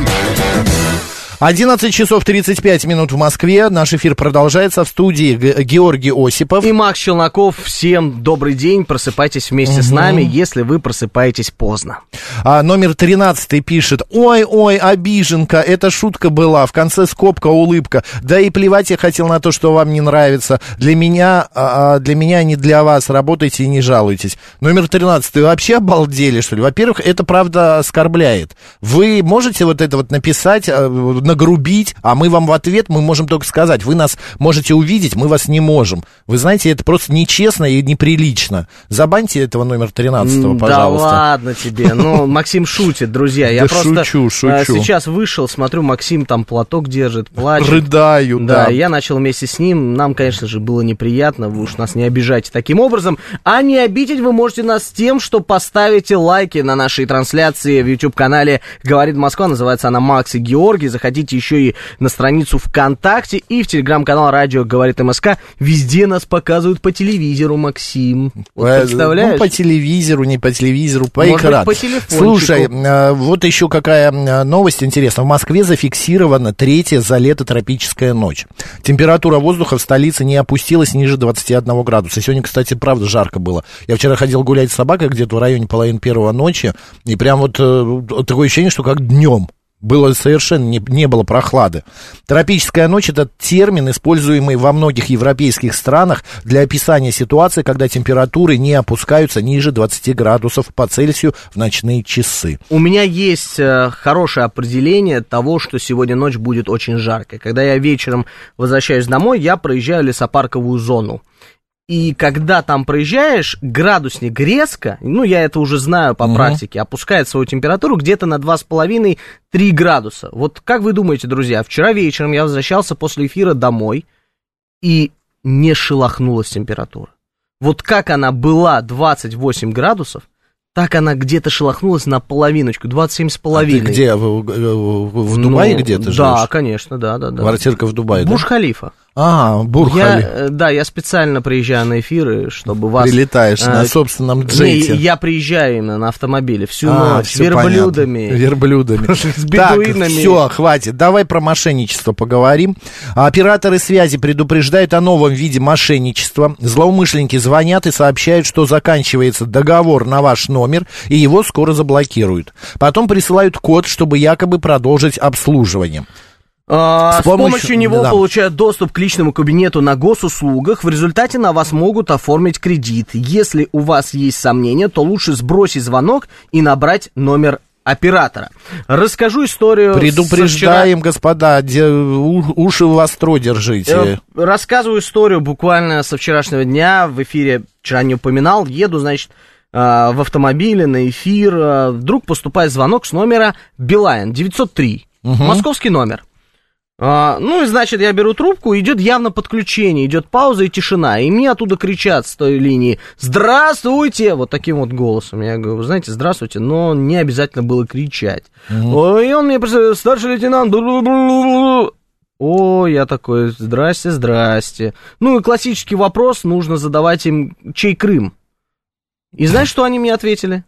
11 часов 35 минут в Москве. Наш эфир продолжается в студии Георгий Осипов. И Макс Челноков, всем добрый день, просыпайтесь вместе с нами, если вы просыпаетесь поздно. А, номер 13 пишет, ой-ой, обиженка, это шутка была, в конце скобка, улыбка. Да и плевать я хотел на то, что вам не нравится. Для меня, а, а, для меня, не для вас. Работайте и не жалуйтесь. Номер 13, вы вообще обалдели, что ли? Во-первых, это правда оскорбляет. Вы можете вот это вот написать, а, нагрубить, а мы вам в ответ, мы можем только сказать, вы нас можете увидеть, мы вас не можем. Вы знаете, это просто нечестно и неприлично. Забаньте этого номер 13, М, пожалуйста. Да ладно тебе. Ну, Максим шутит, друзья. Я Да просто шучу, шучу. э, сейчас вышел, смотрю, Максим там платок держит, плачет. Рыдаю, Да, да. я начал вместе с ним. Нам, конечно же, было неприятно. Вы уж нас не обижайте таким образом. А не обидеть вы можете нас тем, что поставите лайки на нашей трансляции в YouTube-канале «Говорит Москва». Называется она «Макс и Георгий». Заходите еще и на страницу ВКонтакте и в телеграм-канал «Радио Говорит МСК». Везде нас показывают по телевизору, Максим. Вот Э, представляешь? Ну, по телевизору, не по телевизору, по Может быть, экрану. по телефончику. Слушай, э, вот еще какая э, новость интересная. В Москве зафиксирована третья за лето тропическая ночь. Температура воздуха в столице не опустилась ниже 21 градуса. Сегодня, кстати, правда жарко было. Я вчера ходил гулять с собакой где-то в районе половины первого ночи, и прям вот такое ощущение, что как днем. Было совершенно не, не было прохлады. Тропическая ночь это термин, используемый во многих европейских странах для описания ситуации, когда температуры не опускаются ниже 20 градусов по Цельсию в ночные часы. У меня есть э, хорошее определение того, что сегодня ночь будет очень жаркой. Когда я вечером возвращаюсь домой, я проезжаю лесопарковую зону. И когда там проезжаешь, градусник резко, ну я это уже знаю по практике, опускает свою температуру где-то на 2,5-3 градуса. Вот как вы думаете, друзья, вчера вечером я возвращался после эфира домой, и не шелохнулась температура. Вот как она была 28 градусов, так она где-то шелохнулась на половиночку, 27 с А ты половиной. где? В, в- в Дубае Ну, где ты Да, живешь? конечно, да, да, да. Квартирка в Дубае, да? А, Я, Бурхали. э, да, я специально приезжаю на эфиры, чтобы вас... Прилетаешь на э, собственном Не, джете. я приезжаю именно на автомобиле всю А, ночь, всё верблюдами. понятно. Верблюдами. С Так, бедуинами. все, хватит. Давай про мошенничество поговорим. А Операторы связи предупреждают о новом виде мошенничества. Злоумышленники звонят и сообщают, что заканчивается договор на ваш номер, и его скоро заблокируют. Потом присылают код, чтобы якобы продолжить обслуживание. А, С с, помощью, помощью- него да. получают доступ к личному кабинету на госуслугах. В результате на вас могут оформить кредит. Если у вас есть сомнения, то лучше сбросить звонок и набрать номер оператора. Расскажу историю. Предупреждаем, господа, де- у- уши востро вчера- держите. Э, Рассказываю историю буквально со вчерашнего дня. В эфире вчера не упоминал. Еду, значит, а, в автомобиле на эфир. а, Вдруг поступает звонок с номера Билайн 903. Московский номер. А, ну и значит, я беру трубку, идет явно подключение, идет пауза и тишина. И мне оттуда кричат с той линии «Здравствуйте!» Вот таким вот голосом. Я говорю, вы знаете, здравствуйте, но не обязательно было кричать. Ой, И он мне просто, старший лейтенант, о, я такой, здрасте, здрасте. Ну и классический вопрос, нужно задавать им, чей Крым? И знаешь, что они мне ответили?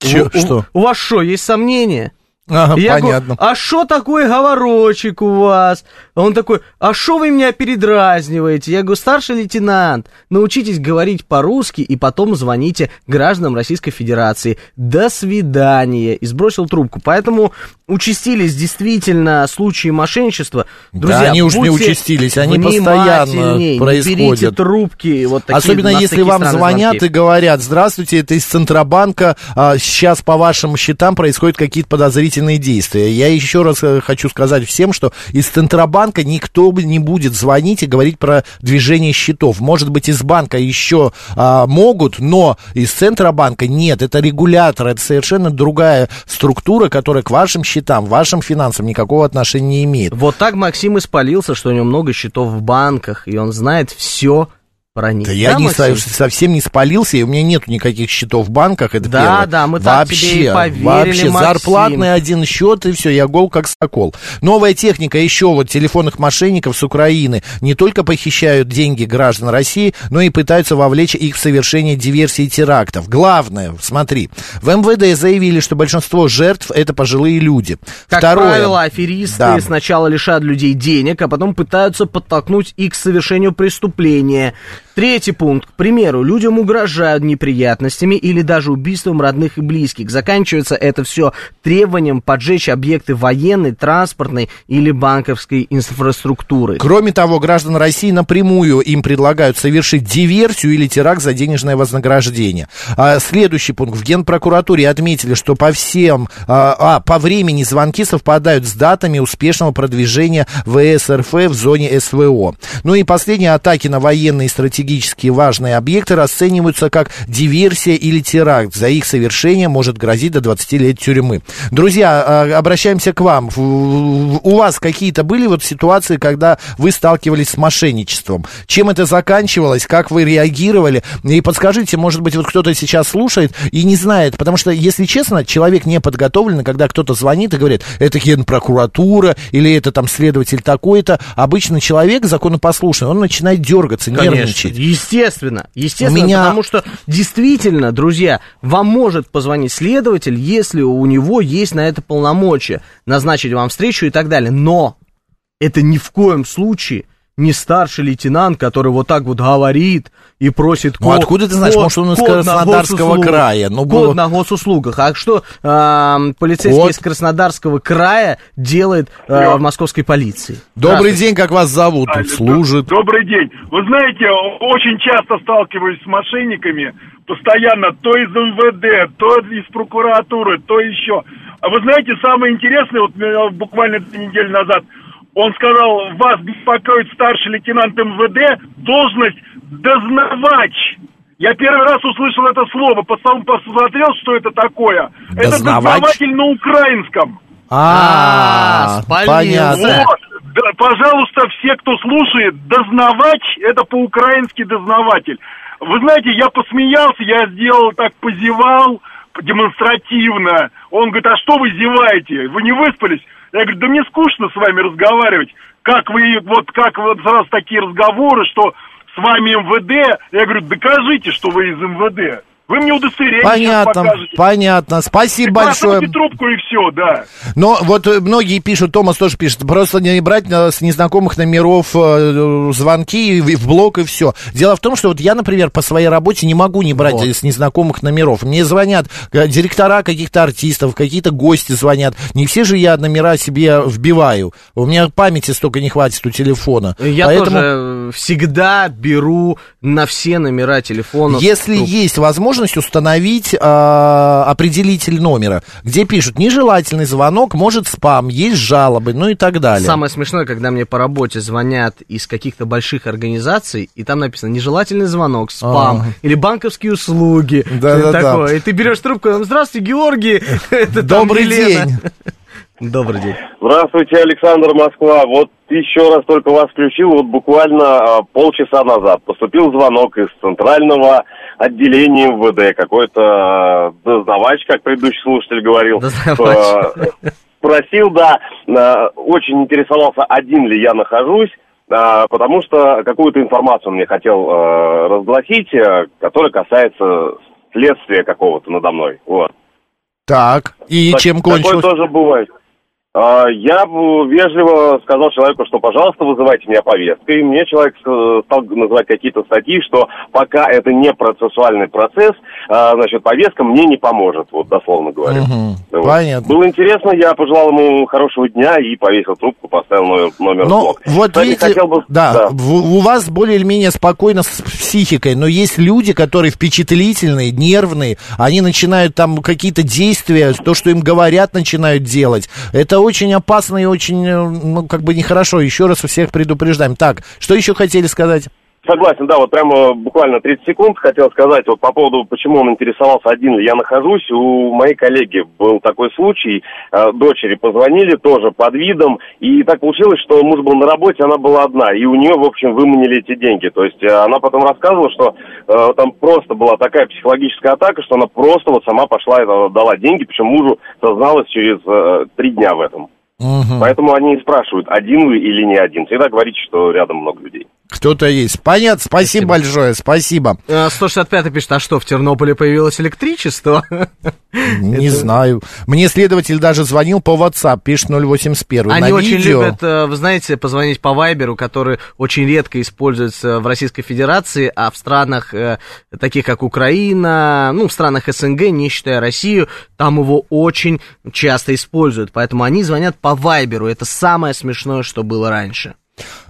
Чё- У- у- что? У вас что, есть сомнения? Ага, Я понятно. говорю, а что такой говорочек у вас? Он такой, а что вы меня передразниваете? Я говорю, старший лейтенант, научитесь говорить по-русски и потом звоните гражданам Российской Федерации. До свидания. И сбросил трубку. Поэтому участились действительно случаи мошенничества, друзья, да, они уж не участились, они постоянно внимательней, не происходят. берите трубки, вот такие, Особенно если вам звонят звонки. и говорят, здравствуйте, это из Центробанка, а, сейчас по вашим счетам происходят какие-то подозрительные действия. Я еще раз э, хочу сказать всем, что из Центробанка никто не будет звонить и говорить про движение счетов. Может быть, из банка еще а, могут, но из Центробанка нет. Это регулятор, это совершенно другая структура, которая к вашим счетам, вашим финансам никакого отношения не имеет. Вот так Максим испалился, что у него много счетов в банках, и он знает все про них. Да я не со- совсем не спалился, и у меня нет никаких счетов в банках, это Да, первое. да, мы вообще, тебе и поверили, Вообще, Максим. зарплатный один счет, и все, я гол как сокол. Новая техника еще вот телефонных мошенников с Украины не только похищают деньги граждан России, но и пытаются вовлечь их в совершение диверсий и терактов. Главное, смотри, в МВД заявили, что большинство жертв это пожилые люди. Как Второе, правило, аферисты Да. сначала лишают людей денег, а потом пытаются подтолкнуть их к совершению преступления. Третий пункт. К примеру, людям угрожают неприятностями или даже убийством родных и близких. Заканчивается это все требованием поджечь объекты военной, транспортной или банковской инфраструктуры. Кроме того, граждан России напрямую им предлагают совершить диверсию или теракт за денежное вознаграждение. А, следующий пункт. В Генпрокуратуре отметили, что по всем, а, а, по времени звонки совпадают с датами успешного продвижения ВС РФ в зоне СВО. Ну и последние атаки на военные и стратегически важные объекты расцениваются как диверсия или теракт. За их совершение может грозить до 20 лет тюрьмы. Друзья, а, обращаемся к вам. У вас какие-то были вот ситуации, когда вы сталкивались с мошенничеством? Чем это заканчивалось? Как вы реагировали? И подскажите, может быть, вот кто-то сейчас слушает и не знает, потому что, если честно, человек не подготовлен, когда кто-то звонит и говорит, это генпрокуратура или это там следователь такой-то, обычно человек законопослушный, он начинает дергаться, нервничать. Естественно, естественно, У меня- потому что действительно, друзья, вам может позвонить следователь, если у него есть на это полномочия, назначить вам встречу и так далее. Но это ни в коем случае не старший лейтенант, который вот так вот говорит и просит Ну, код- откуда ты знаешь? код- Может, он из Краснодарского края? Ну, код было- на госуслугах. А что эм, полицейский Код. из Краснодарского края делает э, в московской полиции? Добрый день, как вас зовут? Тут служит. Добрый день. Вы знаете, очень часто сталкиваюсь с мошенниками, постоянно то из МВД, то из прокуратуры, то еще. А вы знаете, самое интересное, вот э, буквально две недели назад, он сказал, вас беспокоит старший лейтенант МВД, должность дознавач. Я первый раз услышал это слово, потом посмотрел, что это такое. Это Дознавач? дознаватель на украинском. А, А, понятно. Вот, да, пожалуйста, все, кто слушает, дознавач, это по-украински дознаватель. Вы знаете, я посмеялся, я сделал так, позевал демонстративно. Он говорит, а что вы зеваете? Вы не выспались? Я говорю, да мне скучно с вами разговаривать. Как вы, вот как вот сразу такие разговоры, что с вами МВД? Я говорю, докажите, что вы из МВД. Вы мне удостоверение Понятно, покажете. понятно. Спасибо большое. Бросайте трубку и все, да. Но вот э, многие пишут, Томас тоже пишет, просто не брать с незнакомых номеров э, звонки и в блок и все. Дело в том, что вот я, например, по своей работе не могу не брать Вот. э, с незнакомых номеров. Мне звонят директора каких-то артистов, какие-то гости звонят. Не все же я номера себе вбиваю. У меня памяти столько не хватит у телефона. Я Поэтому... тоже всегда беру на все номера телефона. Если трубку. есть возможность установить э, определитель номера, где пишут нежелательный звонок, может спам, есть жалобы, ну и так далее. Самое смешное, когда мне по работе звонят из каких-то больших организаций, и там написано нежелательный звонок, спам, Ага. или банковские услуги. Да-да-да. что-то такое. И ты берешь трубку, здравствуйте, Георгий. Это Добрый Елена». день. Добрый день. Здравствуйте, Александр Москва. Вот еще раз только вас включил, вот буквально а, полчаса назад поступил звонок из центрального отделения МВД. Какой-то а, дознавач, как предыдущий слушатель говорил. А, Просил, да, а, очень интересовался, один ли я нахожусь, потому что какую-то информацию мне хотел разгласить, которая касается следствия какого-то надо мной. Вот. Так, и Так- чем Такое кончилось? тоже бывает. А, Я вежливо сказал человеку, что, пожалуйста, вызывайте меня повесткой. Мне человек э, стал называть какие-то статьи, что пока это не процессуальный процесс, а, значит, повестка мне не поможет, вот дословно говоря. Мгм. Вот. Понятно. Было интересно, я пожелал ему хорошего дня и повесил трубку, поставил номер, номер Ну, блок. вот Кстати, видите, хотел бы- да, в- у вас более или менее спокойно психикой, но есть люди, которые впечатлительные, нервные, они начинают там какие-то действия, то, что им говорят, начинают делать. Это очень опасно и очень, э, ну, как бы нехорошо. Еще раз всех предупреждаем. Так, что еще хотели сказать? Согласен, да, вот прямо буквально 30 секунд хотел сказать вот по поводу, почему он интересовался, один ли я нахожусь. У моей коллеги был такой случай, э, дочери позвонили тоже под видом, и так получилось, что муж был на работе, она была одна, и у нее, в общем, выманили эти деньги. То есть э, она потом рассказывала, что э, там просто была такая психологическая атака, что она просто вот сама пошла и э, дала деньги, причем мужу созналась через э, три дня в этом. Поэтому они и спрашивают, один вы или не один. Всегда говорите, что рядом много людей. Кто-то есть. Понятно, спасибо, большое, спасибо. Э, 165 пишет, а что, в Тернополе появилось электричество? Не знаю. Мне следователь даже звонил по WhatsApp, пишет 081. Они На очень видео. любят, э, вы знаете, позвонить по Вайберу, который очень редко используется в Российской Федерации, а в странах, э, таких как Украина, ну, в странах СНГ, не считая Россию, там его очень часто используют. Поэтому они звонят по Вайберу. Это самое смешное, что было раньше.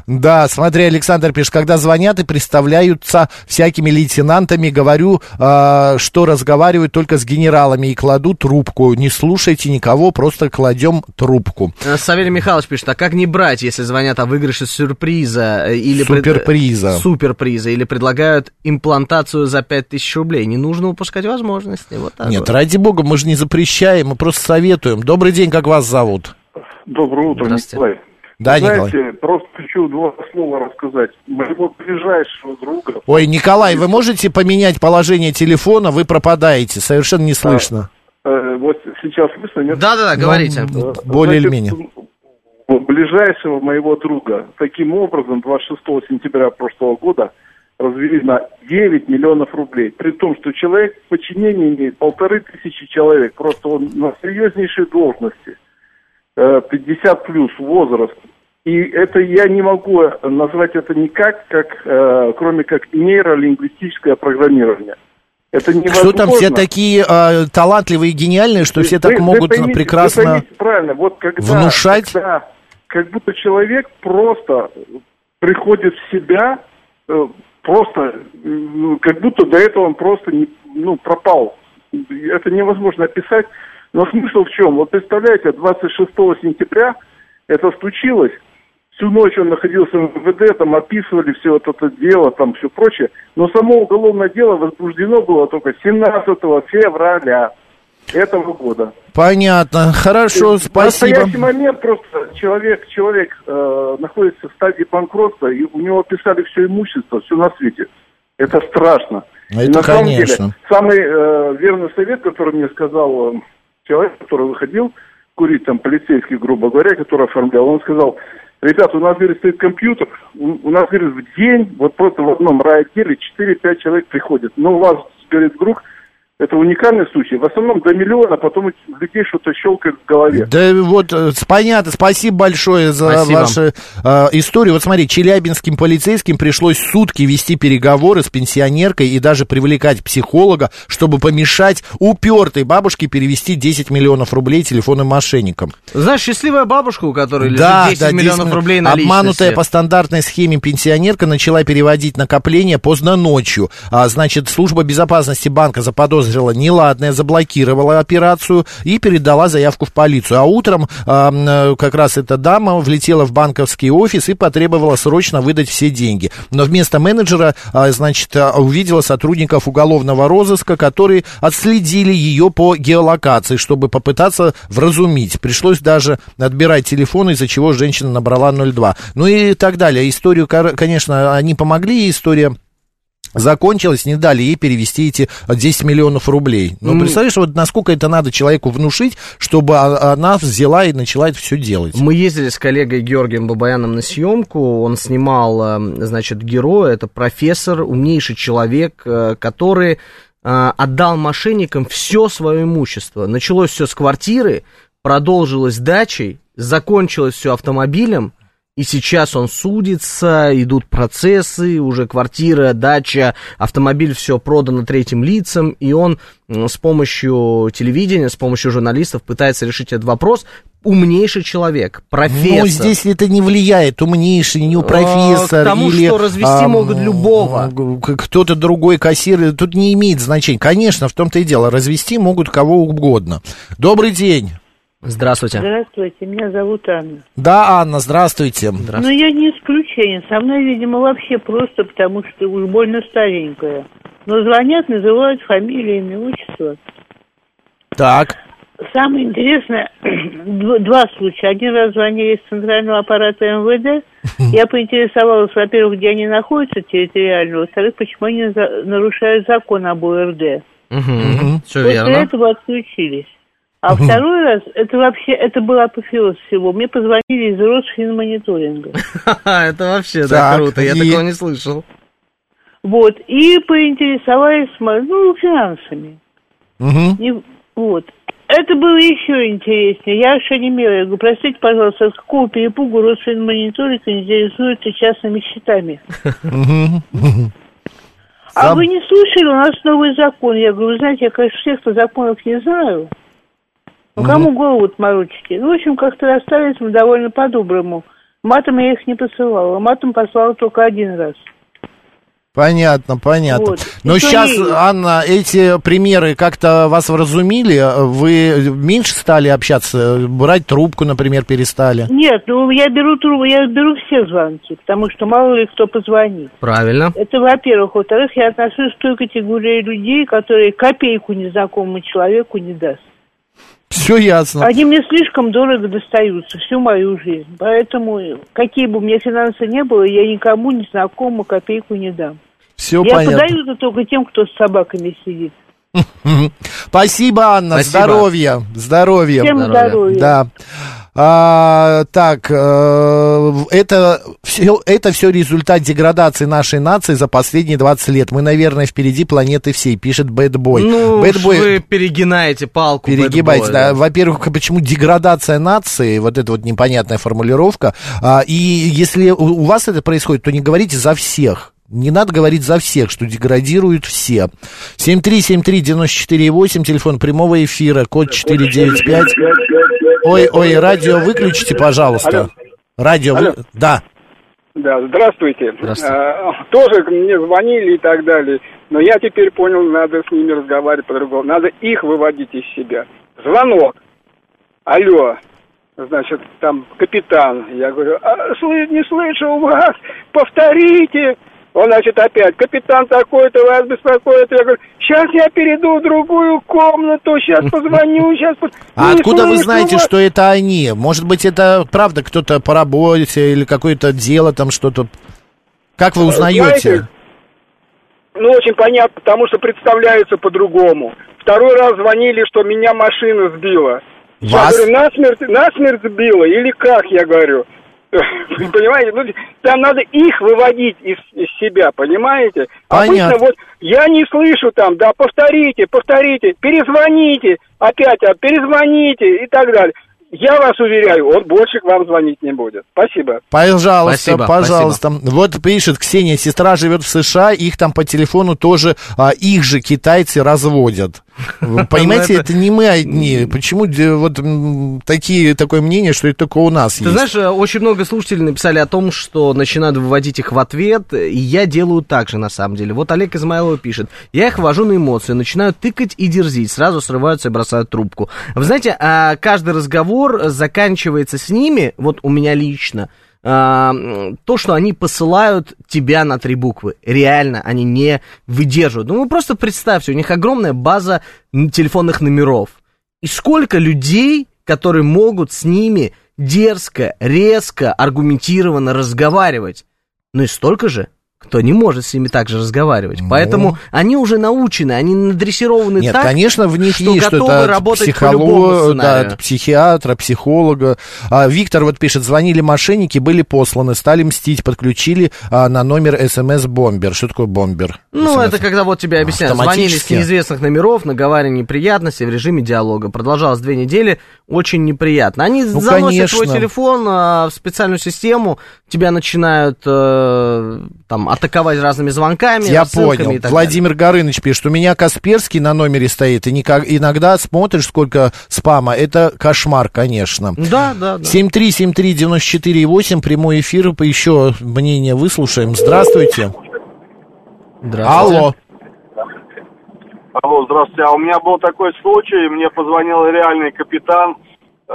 Да, смотри, Александр пишет, когда звонят и представляются всякими лейтенантами, говорю, э, что разговаривают только с генералами и кладу трубку. Не слушайте никого, просто кладем трубку. Э, Савелий Михайлович пишет, а как не брать, если звонят о выигрыше сюрприза? э, Или пред- Суперприза. Суперприза. Или предлагают имплантацию за 5000 рублей. Не нужно упускать возможности. Вот так Нет, вот. ради бога, мы же не запрещаем, мы просто советуем. Добрый день, как вас зовут? Доброе утро. Николай. Да, Знаете, Николай. просто хочу два слова рассказать. Моего ближайшего друга... Ой, Николай, вы можете поменять положение телефона? Вы пропадаете, совершенно не слышно. э, вот сейчас слышно, нет? Да-да-да, говорите. Ну, более или менее. у Ближайшего моего друга. Таким образом, 26 сентября прошлого года развели на 9 миллионов рублей. При том, что человек в подчинении имеет полторы тысячи человек. Просто он на серьезнейшей должности. Э, 50 плюс возраст. И это я не могу назвать это никак, как, э, кроме как нейролингвистическое программирование. Это невозможно. Что там все такие э, талантливые и гениальные, что все так вы могут вы прекрасно... поймите правильно, вот когда, внушать? когда как будто человек просто приходит в себя, э, просто, э, как будто до этого он просто не, ну, пропал. Это невозможно описать. Но смысл в чем? Вот представляете, 26 сентября это случилось, всю ночь он находился в МВД, там описывали все вот это дело, там все прочее. Но само уголовное дело возбуждено было только 17 февраля этого года. Понятно, хорошо, В спасибо. настоящий момент просто человек, человек э, находится в стадии банкротства, и у него описали все имущество, все на свете. Это страшно. И Это, на самом конечно. деле, самый э, верный совет, который мне сказал э, человек, который выходил курить, там, полицейский, грубо говоря, который оформлял, он сказал, ребята, у нас, говорит, стоит компьютер, у, нас, говорит, в день, вот просто в одном райотделе 4-5 человек приходят. Но у вас, говорит, вдруг это уникальный случай. В основном до миллиона, потом у людей что-то щелкает в голове. Да вот, э, понятно, спасибо большое за Спасибо. вашу э, историю. Вот смотри, челябинским полицейским пришлось сутки вести переговоры с пенсионеркой и даже привлекать психолога, чтобы помешать упертой бабушке перевести 10 миллионов рублей телефонным мошенникам. Знаешь, счастливая бабушка, у которой лежит Да, 10 да, 10 миллионов миллионов. рублей на Обманутая по стандартной схеме пенсионерка начала переводить накопления поздно ночью. А, значит, служба безопасности банка заподозрила неладное, заблокировала операцию и передала заявку в полицию. А утром э, как раз эта дама влетела в банковский офис и потребовала срочно выдать все деньги. Но вместо менеджера, а, значит, а, увидела сотрудников уголовного розыска, которые отследили ее по геолокации, чтобы попытаться вразумить. Пришлось даже отбирать телефон, из-за чего женщина набрала 02. Ну и так далее. Историю, конечно, они помогли, история закончилась, не дали ей перевести эти 10 миллионов рублей. Ну, Ну, представляешь, вот насколько это надо человеку внушить, чтобы а- она взяла и начала это все делать. Мы ездили с коллегой Георгием Бабаяном на съемку. Он снимал, э, значит, героя. Это профессор, умнейший человек, э, который э, отдал мошенникам все свое имущество. Началось все с квартиры, продолжилось дачей закончилось все автомобилем, и сейчас он судится, идут процессы, уже квартира, дача, автомобиль все продано третьим лицам, и он с помощью телевидения, с помощью журналистов пытается решить этот вопрос. Умнейший человек, профессор. Ну, здесь это не влияет, умнейший, не профессор. К тому, или, что развести а, могут любого. Кто-то другой кассир, тут не имеет значения. Конечно, в том-то и дело, развести могут кого угодно. Добрый день. Здравствуйте. Здравствуйте, меня зовут Анна. Да, Анна, здравствуйте. Ну, я не исключение. Со мной, видимо, вообще просто потому, что уж больно старенькая. Но звонят, называют фамилии, имя, отчество. Так. Самое интересное, дв- два случая. Один раз звонили из центрального аппарата МВД. Я поинтересовалась, во-первых, где они находятся территориально, во-вторых, почему они за- нарушают закон об ОРД. Мгм, Все После верно. этого отключились. А второй раз, это вообще, это был апофеоз всего. Мне позвонили из Росфинмониторинга. Это вообще Так, так круто, я такого не слышал. Вот, и поинтересовались, ну, финансами. И вот. Это было еще интереснее. Я аж онемела. Я говорю, простите, пожалуйста, с какого перепугу Росфинмониторинг интересуется частными счетами? А вы не слышали, у нас новый закон. Я говорю, вы знаете, я, конечно, всех-то законов не знаю. Ну, кому голову морочите? Ну, в общем, как-то расстались мы довольно по-доброму. Матом я их не посылала. Матом послала только один раз. Понятно, понятно. Вот. Но И то сейчас, и- Анна, эти примеры как-то вас вразумили? Вы меньше стали общаться? Брать трубку, например, перестали? Нет, ну я беру трубку, я беру все звонки, потому что мало ли кто позвонит. Правильно. Это во-первых. Во-вторых, я отношусь к той категории людей, которые копейку незнакомому человеку не даст. Все ясно. Они мне слишком дорого достаются всю мою жизнь. Поэтому, какие бы у меня финансы не было, я никому незнакомому копейку не дам. Все я понятно. подаю это только тем, кто с собаками сидит. Спасибо, Анна. Спасибо. Здоровья. Здоровья. Всем здоровья. Да. А, так, э, это все, это все результат деградации нашей нации за последние 20 лет. Мы, наверное, впереди планеты всей, пишет Бэтбой. Ну, Бэтбой вы перегинаете палку. перегибаете. Да. Во-первых, почему деградация нации, вот эта вот непонятная формулировка. А, и если у вас это происходит, то не говорите за всех. Не надо говорить за всех, что деградируют все. 7373948, телефон прямого эфира, код 495. Ой, ой, радио выключите, пожалуйста. Алло. Радио, вы- да. Да, здравствуйте. Здравствуйте. А, тоже мне звонили и так далее, но я теперь понял, надо с ними разговаривать по-другому. Надо их выводить из себя. Звонок. Алло. Значит, там капитан. Я говорю, а, слы- не слышу вас, повторите. Он, значит, опять, капитан такой-то вас беспокоит. Я говорю, сейчас я перейду в другую комнату, сейчас позвоню, сейчас... А Не откуда вы знаете, вас». что это они? Может быть, это правда кто-то по работе или какое-то дело там что-то... Как вы узнаете? Знаете, Ну, очень понятно, потому что представляются по-другому. Второй раз звонили, что меня машина сбила. Вас? Я говорю, насмерть, насмерть сбила или как, я говорю. Понимаете, ну, там надо их выводить из, из себя, понимаете? Понятно. Обычно вот я не слышу там, да, повторите, повторите, перезвоните, опять, а, перезвоните и так далее. Я вас уверяю, он больше к вам звонить не будет. Спасибо. Пожалуйста, Спасибо, пожалуйста. Вот пишет Ксения, сестра живет в США, их там по телефону тоже, а, их же китайцы разводят. Понимаете, Ну, это- это не мы одни. Почему вот такие, такое мнение, что это только у нас Ты есть? знаешь, э, очень много слушателей написали о том, что начинают выводить их в ответ, и я делаю так же, на самом деле. Вот Олег Измайлов пишет, я их вожу на эмоции, начинаю тыкать и дерзить, сразу срываются и бросают трубку. Вы знаете, а, каждый разговор заканчивается с ними, вот у меня лично, то, что они посылают тебя на три буквы. Реально, они не выдерживают. Ну, вы просто представьте, у них огромная база телефонных номеров. И сколько людей, которые могут с ними дерзко, резко, аргументированно разговаривать. Ну и столько же, кто не может с ними так же разговаривать. Ну. Поэтому они уже научены, они надрессированы Нет, так, конечно, в них что есть готовы что-то от работать психолога, да, от психиатра, психолога. А, Виктор вот пишет, звонили мошенники, были посланы, стали мстить, подключили а, на номер СМС-бомбер. Что такое бомбер? Ну, SMS? это когда вот тебе объясняют, звонили с неизвестных номеров, наговаривали неприятности в режиме диалога. Продолжалось две недели, очень неприятно. Они Ну, заносят твой конечно. телефон а, в специальную систему, тебя начинают э, там атаковать разными звонками, Я понял. и так Владимир Горыныч пишет, у меня Касперский на номере стоит, и никак, иногда смотришь, сколько спама. Это кошмар, конечно. далее. Да, да, да. 7373948, прямой эфир, еще мнение выслушаем. Здравствуйте. Здравствуйте. Алло. Алло, здравствуйте. А у меня был такой случай, мне позвонил реальный капитан, э,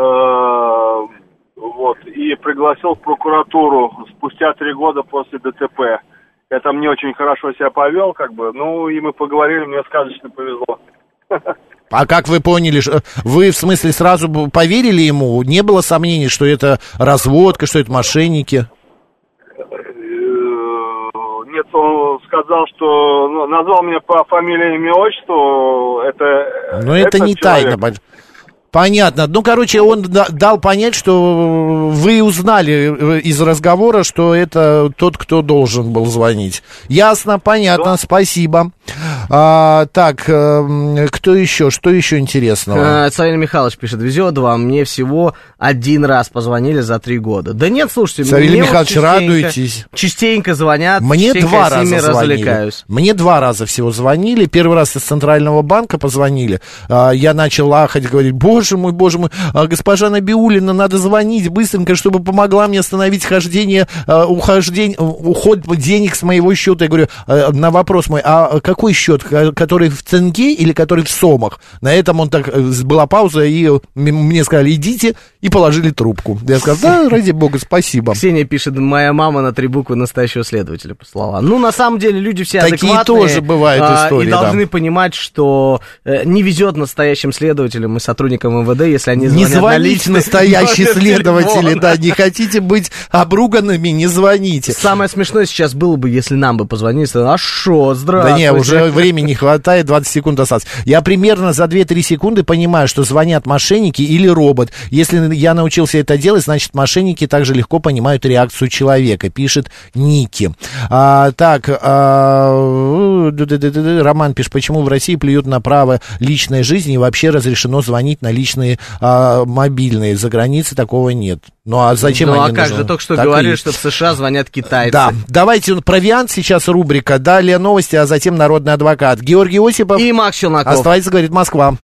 вот, и пригласил в прокуратуру спустя три года после ДТП. Это мне очень хорошо себя повел, как бы, ну, и мы поговорили, мне сказочно повезло. А как вы поняли, вы в смысле сразу поверили ему? Не было сомнений, что это разводка, что это мошенники? Э, Нет, он сказал, что ну, назвал меня по фамилии, имя, отчеству. Это, Но это, не человек. тайна. Пон- Понятно. Ну, короче, он да- дал понять, что вы узнали э, из разговора, что это тот, кто должен был звонить. Ясно, понятно, спасибо. А, так, эм, кто еще? Что еще интересного? А, Савелий Михайлович пишет, везет вам, мне всего один раз позвонили за три года. Да нет, слушайте, Савелий мне вот Михайлович, частенько- радуйтесь. Частенько звонят, Мне частенько два раза развлекаюсь. Мне два раза всего звонили. Первый раз из Центрального банка позвонили. А, Я начал ахать, говорить, боже мой, боже мой, а, госпожа Набиулина, надо звонить быстренько, чтобы помогла мне остановить хождение, а, ухождение, уход денег с моего счета. Я говорю, а, на вопрос мой, а какой счет, ко- который в ценге или который в сомах? На этом он так, э, была пауза, и м- мне сказали, идите, и положили трубку. Я сказал, да, ради бога, спасибо. Ксения пишет, моя мама на три буквы настоящего следователя послала. Ну, на самом деле, люди все Такие адекватные. тоже бывают а, истории, И да. должны понимать, что э, не везет настоящим следователям и сотрудникам МВД, если они Не звонят на звоните, личный настоящие следователи, да, не хотите быть обруганными, не звоните. Самое смешное сейчас было бы, если нам бы позвонили, а Да здравствуйте. не, уже времени не хватает, 20 секунд осталось. Я примерно за 2-3 секунды понимаю, что звонят мошенники или робот. Если я научился это делать, значит, мошенники также легко понимают реакцию человека, пишет Ники. А, так, а. Роман пишет, почему в России плюют на право личной жизни и вообще разрешено звонить на личные а, мобильные. За границей такого нет. Ну а зачем Ну, они а как нужны? же, только что Так и говорили, есть. что в США звонят китайцы. Да, давайте провиант сейчас рубрика, далее новости, а затем народный адвокат. Георгий Осипов. И Макс Челноков. Оставайтесь, говорит Москва.